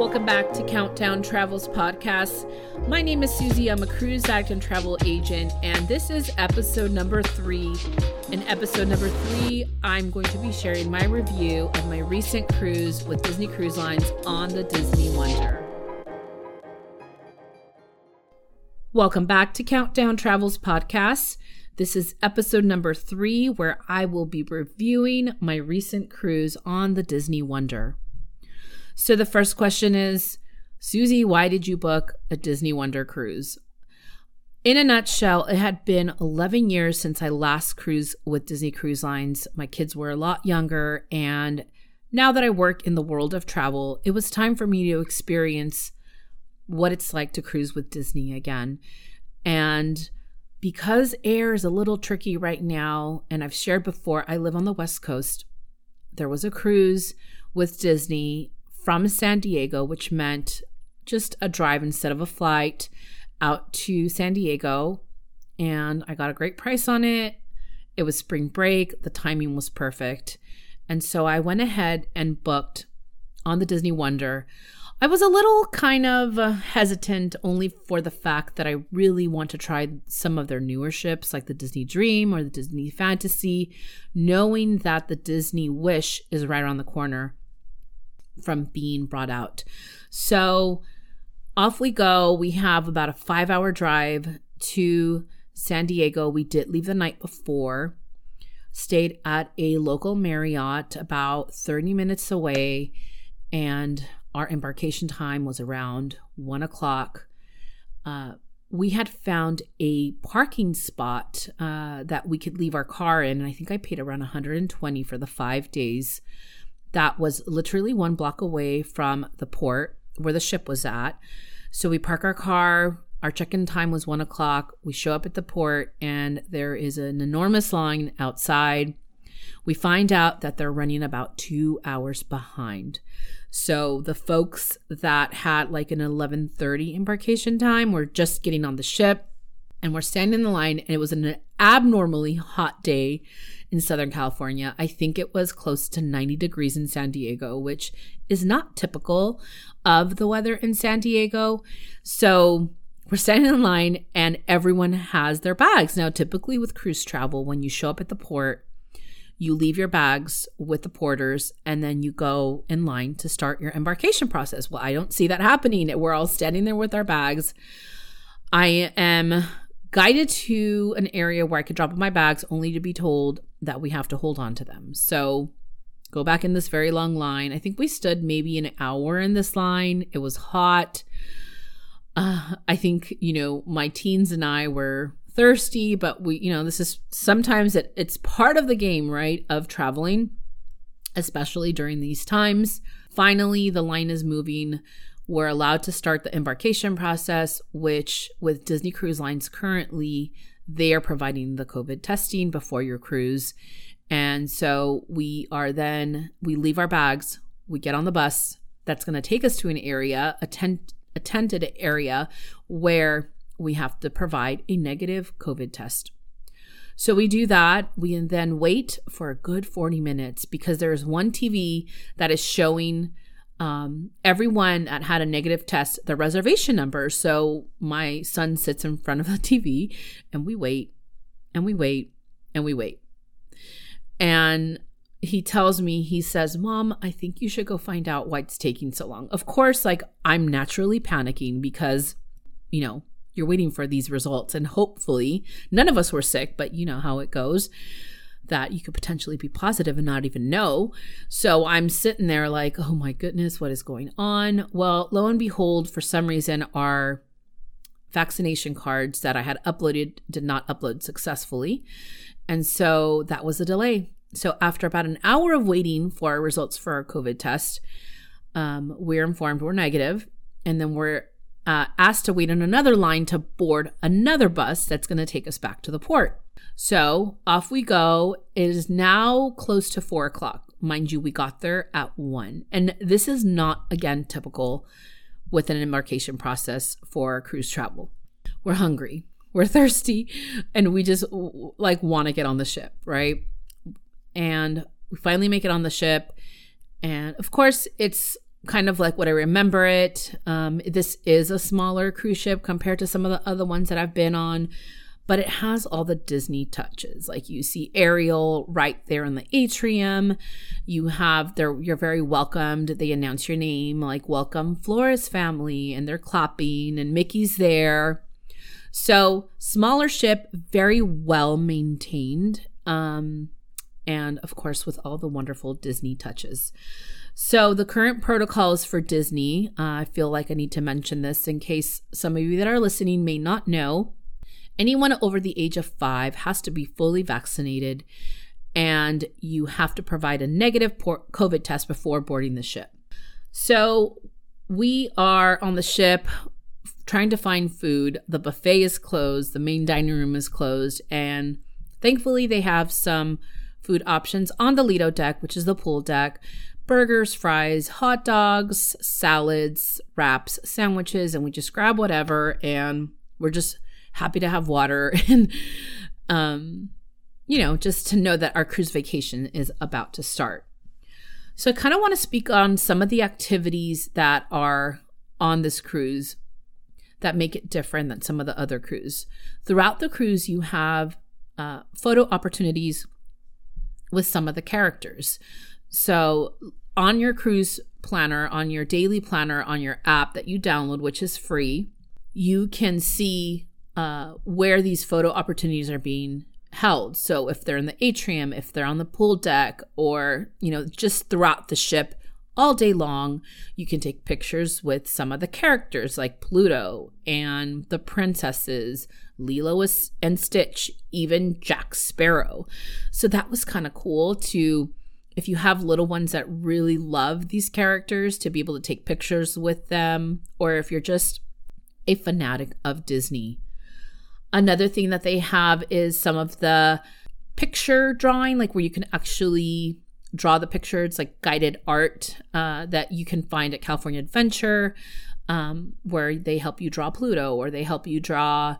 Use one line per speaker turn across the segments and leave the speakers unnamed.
Welcome back to Countdown Travels Podcast. My name is Susie. I'm a cruise addict and travel agent, and this is episode number three. In episode number three, I'm going to be sharing my review of my recent cruise with Disney Cruise Lines on the Disney Wonder. Welcome back to Countdown Travels Podcast. This is episode number three, where I will be reviewing my recent cruise on the Disney Wonder. So the first question is Susie, why did you book a Disney Wonder cruise? In a nutshell, it had been 11 years since I last cruised with Disney Cruise Lines. My kids were a lot younger, and now that I work in the world of travel, it was time for me to experience what it's like to cruise with Disney again. And because air is a little tricky right now, and I've shared before, I live on the West Coast. There was a cruise with Disney from San Diego, which meant just a drive instead of a flight out to San Diego. And I got a great price on it. It was spring break, the timing was perfect. And so I went ahead and booked on the Disney Wonder. I was a little kind of uh, hesitant only for the fact that I really want to try some of their newer ships like the Disney Dream or the Disney Fantasy, knowing that the Disney Wish is right around the corner from being brought out. So off we go. We have about a five hour drive to San Diego. We did leave the night before, stayed at a local Marriott about 30 minutes away, and our embarkation time was around one o'clock. Uh, we had found a parking spot uh, that we could leave our car in, and I think I paid around 120 for the five days that was literally one block away from the port where the ship was at. So we park our car. Our check in time was one o'clock. We show up at the port, and there is an enormous line outside. We find out that they're running about two hours behind. So the folks that had like an 11:30 embarkation time were just getting on the ship and we're standing in the line and it was an abnormally hot day in Southern California. I think it was close to 90 degrees in San Diego, which is not typical of the weather in San Diego. So we're standing in line and everyone has their bags. Now, typically with cruise travel, when you show up at the port, you leave your bags with the porters and then you go in line to start your embarkation process. Well, I don't see that happening. We're all standing there with our bags. I am guided to an area where I could drop my bags only to be told that we have to hold on to them. So go back in this very long line. I think we stood maybe an hour in this line. It was hot. Uh, I think, you know, my teens and I were thirsty, but we, you know, this is sometimes it, it's part of the game, right? Of traveling, especially during these times. Finally, the line is moving we're allowed to start the embarkation process, which with Disney Cruise Lines currently, they are providing the COVID testing before your cruise. And so we are then, we leave our bags, we get on the bus that's going to take us to an area, a, tent, a tented area where we have to provide a negative COVID test. So we do that. We then wait for a good 40 minutes because there's one TV that is showing um, everyone that had a negative test their reservation number. So my son sits in front of the TV and we wait and we wait and we wait. And he tells me, he says, Mom, I think you should go find out why it's taking so long. Of course, like I'm naturally panicking because, you know, you're waiting for these results and hopefully none of us were sick, but you know how it goes that you could potentially be positive and not even know. So I'm sitting there like, oh my goodness, what is going on? Well, lo and behold, for some reason, our vaccination cards that I had uploaded did not upload successfully. And so that was a delay. So after about an hour of waiting for our results for our COVID test, um, we're informed we're negative, and then we're uh, asked to wait in another line to board another bus that's going to take us back to the port. So off we go. It is now close to four o'clock. Mind you, we got there at one. And this is not, again, typical with an embarkation process for cruise travel. We're hungry, we're thirsty, and we just like want to get on the ship, right? And we finally make it on the ship. And of course, it's kind of like what I remember it. Um, this is a smaller cruise ship compared to some of the other ones that I've been on, but it has all the Disney touches. Like you see Ariel right there in the atrium. You have their you're very welcomed. They announce your name like welcome Flores family and they're clapping and Mickey's there. So, smaller ship, very well maintained. Um and of course with all the wonderful Disney touches. So, the current protocols for Disney, uh, I feel like I need to mention this in case some of you that are listening may not know. Anyone over the age of five has to be fully vaccinated, and you have to provide a negative COVID test before boarding the ship. So, we are on the ship trying to find food. The buffet is closed, the main dining room is closed, and thankfully, they have some food options on the Lido deck, which is the pool deck burgers, fries, hot dogs, salads, wraps, sandwiches, and we just grab whatever and we're just happy to have water and um you know, just to know that our cruise vacation is about to start. So I kind of want to speak on some of the activities that are on this cruise that make it different than some of the other cruise. Throughout the cruise, you have uh, photo opportunities with some of the characters. So on your cruise planner, on your daily planner, on your app that you download, which is free, you can see uh, where these photo opportunities are being held. So if they're in the atrium, if they're on the pool deck, or, you know, just throughout the ship all day long, you can take pictures with some of the characters like Pluto and the princesses, Lilo and Stitch, even Jack Sparrow. So that was kind of cool to if you have little ones that really love these characters to be able to take pictures with them or if you're just a fanatic of Disney Another thing that they have is some of the picture drawing, like where you can actually draw the picture. It's like guided art uh, that you can find at California Adventure, um, where they help you draw Pluto or they help you draw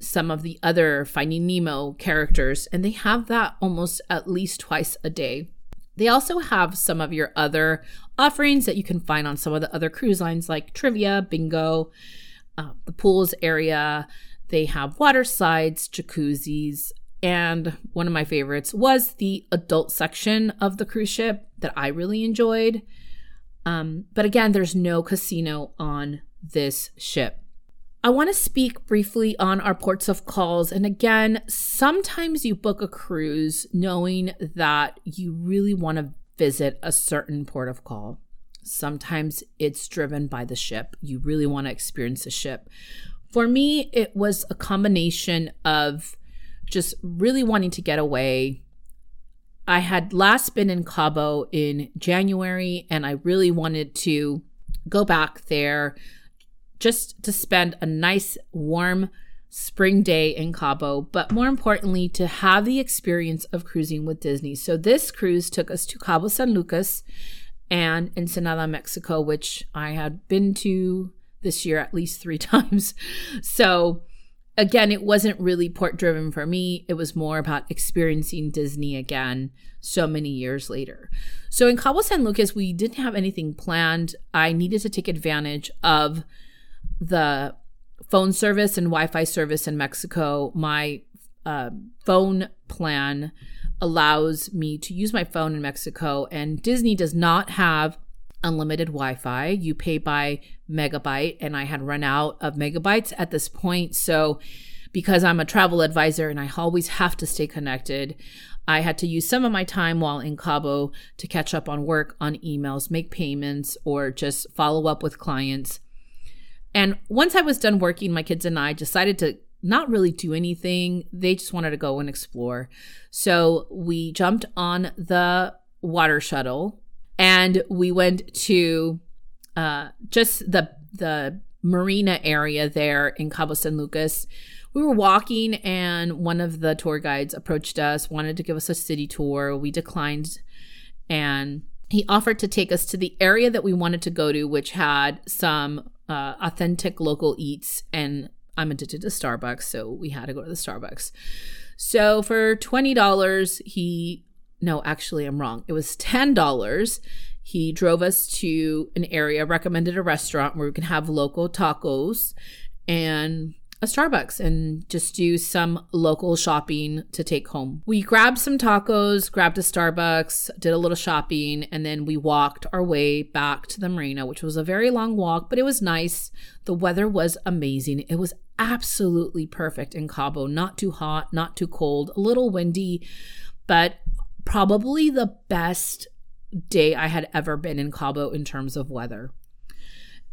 some of the other Finding Nemo characters. And they have that almost at least twice a day. They also have some of your other offerings that you can find on some of the other cruise lines, like trivia, bingo, uh, the pools area, they have water slides, jacuzzis, and one of my favorites was the adult section of the cruise ship that I really enjoyed. Um, but again, there's no casino on this ship. I want to speak briefly on our ports of calls. And again, sometimes you book a cruise knowing that you really want to visit a certain port of call. Sometimes it's driven by the ship. You really want to experience the ship. For me, it was a combination of just really wanting to get away. I had last been in Cabo in January and I really wanted to go back there just to spend a nice warm spring day in Cabo, but more importantly, to have the experience of cruising with Disney. So this cruise took us to Cabo San Lucas and Ensenada, Mexico, which I had been to this year at least three times. So again, it wasn't really port driven for me. It was more about experiencing Disney again so many years later. So in Cabo San Lucas, we didn't have anything planned. I needed to take advantage of the phone service and Wi Fi service in Mexico. My uh, phone plan allows me to use my phone in Mexico, and Disney does not have unlimited Wi Fi. You pay by megabyte, and I had run out of megabytes at this point. So, because I'm a travel advisor and I always have to stay connected, I had to use some of my time while in Cabo to catch up on work, on emails, make payments, or just follow up with clients. And once I was done working, my kids and I decided to not really do anything. They just wanted to go and explore. So we jumped on the water shuttle and we went to uh, just the the marina area there in Cabo San Lucas. We were walking, and one of the tour guides approached us, wanted to give us a city tour. We declined, and he offered to take us to the area that we wanted to go to, which had some uh, authentic local eats. And I'm addicted to Starbucks, so we had to go to the Starbucks. So for $20, he no, actually, I'm wrong. It was $10. He drove us to an area, recommended a restaurant where we can have local tacos and a Starbucks and just do some local shopping to take home. We grabbed some tacos, grabbed a Starbucks, did a little shopping, and then we walked our way back to the marina, which was a very long walk, but it was nice. The weather was amazing. It was absolutely perfect in Cabo. Not too hot, not too cold, a little windy, but probably the best day I had ever been in Cabo in terms of weather.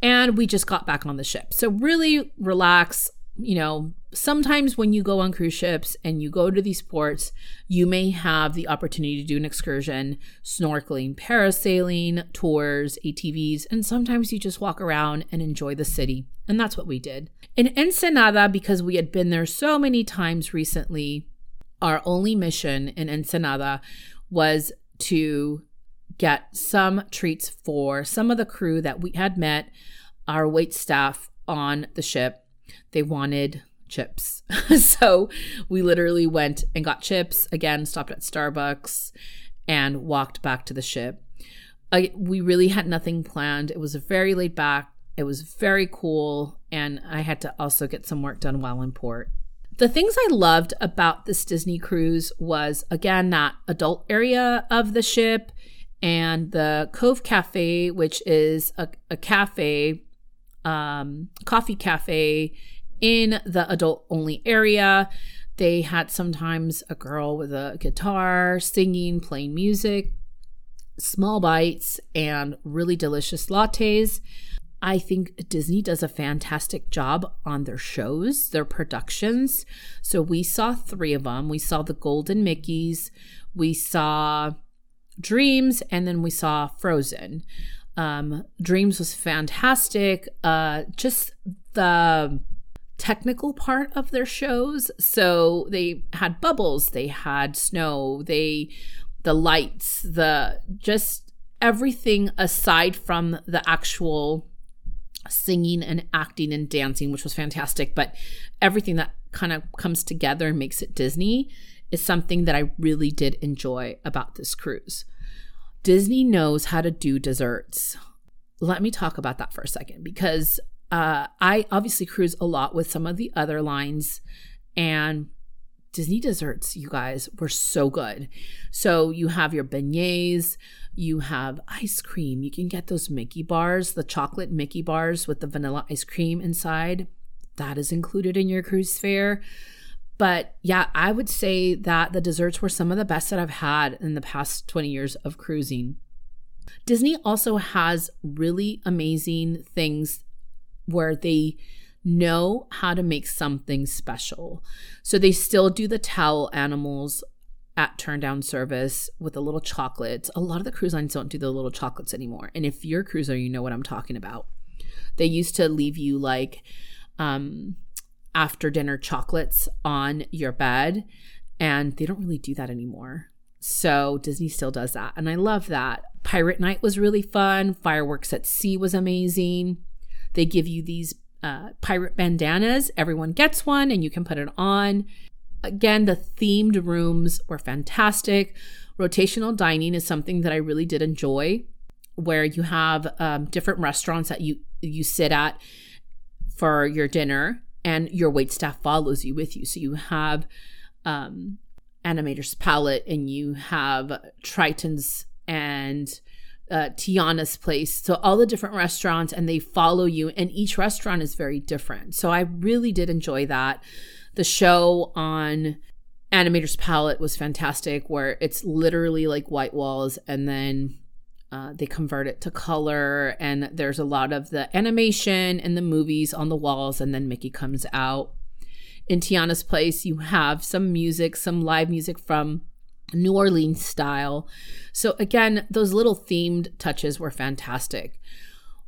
And we just got back on the ship. So, really relax, you know, sometimes when you go on cruise ships and you go to these ports, you may have the opportunity to do an excursion, snorkeling, parasailing, tours, ATVs, and sometimes you just walk around and enjoy the city. And that's what we did. In Ensenada, because we had been there so many times recently, our only mission in Ensenada was to get some treats for some of the crew that we had met, our wait staff on the ship they wanted chips. so we literally went and got chips, again, stopped at Starbucks and walked back to the ship. I, we really had nothing planned. It was very laid back. It was very cool. And I had to also get some work done while in port. The things I loved about this Disney cruise was, again, that adult area of the ship and the Cove Cafe, which is a, a cafe um, coffee cafe in the adult only area. They had sometimes a girl with a guitar singing, playing music, small bites, and really delicious lattes. I think Disney does a fantastic job on their shows, their productions. So we saw three of them. We saw the Golden Mickeys, we saw Dreams, and then we saw Frozen. Um, Dreams was fantastic. Uh, just the technical part of their shows. So they had bubbles, they had snow, they the lights, the just everything aside from the actual singing and acting and dancing, which was fantastic, but everything that kind of comes together and makes it Disney is something that I really did enjoy about this cruise. Disney knows how to do desserts. Let me talk about that for a second because uh, I obviously cruise a lot with some of the other lines, and Disney desserts, you guys, were so good. So you have your beignets, you have ice cream. You can get those Mickey bars, the chocolate Mickey bars with the vanilla ice cream inside. That is included in your cruise fare. But yeah, I would say that the desserts were some of the best that I've had in the past 20 years of cruising. Disney also has really amazing things where they know how to make something special. So they still do the towel animals at turn down service with the little chocolates. A lot of the cruise lines don't do the little chocolates anymore. And if you're a cruiser, you know what I'm talking about. They used to leave you like um after dinner chocolates on your bed. And they don't really do that anymore. So Disney still does that. And I love that. Pirate Night was really fun. Fireworks at Sea was amazing. They give you these uh, pirate bandanas. Everyone gets one and you can put it on. Again, the themed rooms were fantastic. Rotational dining is something that I really did enjoy, where you have um, different restaurants that you you sit at for your dinner, and your wait staff follows you with you. So you have um, Animator's Palette and you have Triton's and uh, Tiana's place. So all the different restaurants and they follow you, and each restaurant is very different. So I really did enjoy that. The show on Animator's Palette was fantastic, where it's literally like white walls and then uh, they convert it to color, and there's a lot of the animation and the movies on the walls, and then Mickey comes out. In Tiana's place, you have some music, some live music from New Orleans style. So, again, those little themed touches were fantastic.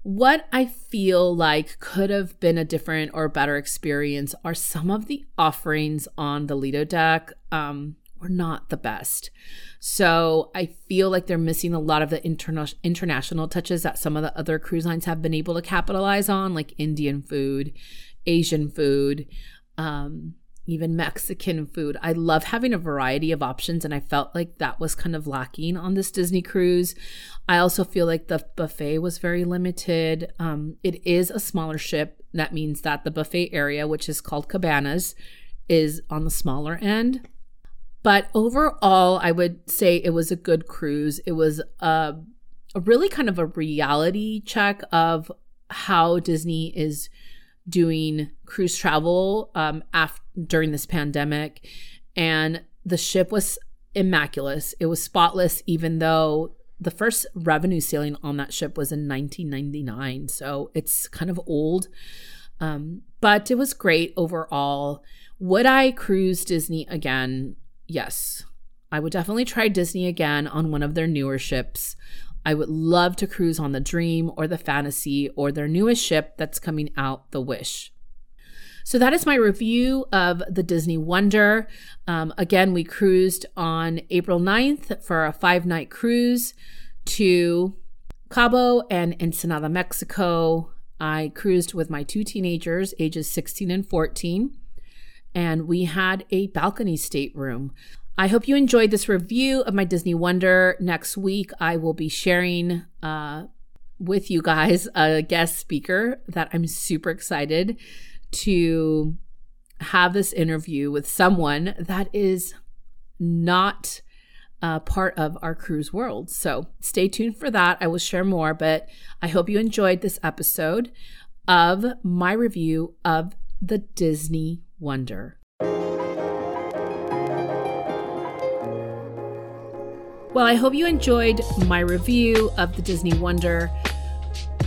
What I feel like could have been a different or better experience are some of the offerings on the Lido deck. Um, were not the best. So I feel like they're missing a lot of the interna- international touches that some of the other cruise lines have been able to capitalize on, like Indian food, Asian food. Um, even Mexican food. I love having a variety of options, and I felt like that was kind of lacking on this Disney cruise. I also feel like the buffet was very limited. Um, it is a smaller ship. That means that the buffet area, which is called cabanas, is on the smaller end. But overall, I would say it was a good cruise. It was a, a really kind of a reality check of how Disney is doing cruise travel um, after during this pandemic, and the ship was immaculate. It was spotless, even though the first revenue sailing on that ship was in 1999, so it's kind of old. Um, but it was great overall. Would I cruise Disney again? Yes, I would definitely try Disney again on one of their newer ships. I would love to cruise on the Dream or the Fantasy or their newest ship that's coming out, the Wish. So that is my review of the Disney Wonder. Um, again, we cruised on April 9th for a five night cruise to Cabo and Ensenada, Mexico. I cruised with my two teenagers, ages 16 and 14, and we had a balcony stateroom. I hope you enjoyed this review of my Disney Wonder. Next week, I will be sharing uh, with you guys a guest speaker that I'm super excited to have this interview with someone that is not uh, part of our cruise world. So stay tuned for that. I will share more, but I hope you enjoyed this episode of my review of the Disney Wonder. Well, I hope you enjoyed my review of the Disney Wonder.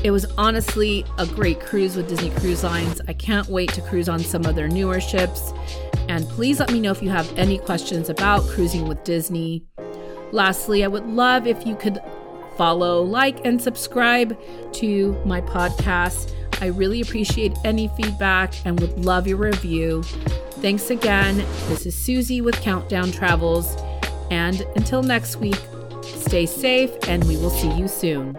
It was honestly a great cruise with Disney Cruise Lines. I can't wait to cruise on some of their newer ships. And please let me know if you have any questions about cruising with Disney. Lastly, I would love if you could follow, like, and subscribe to my podcast. I really appreciate any feedback and would love your review. Thanks again. This is Susie with Countdown Travels. And until next week, stay safe and we will see you soon.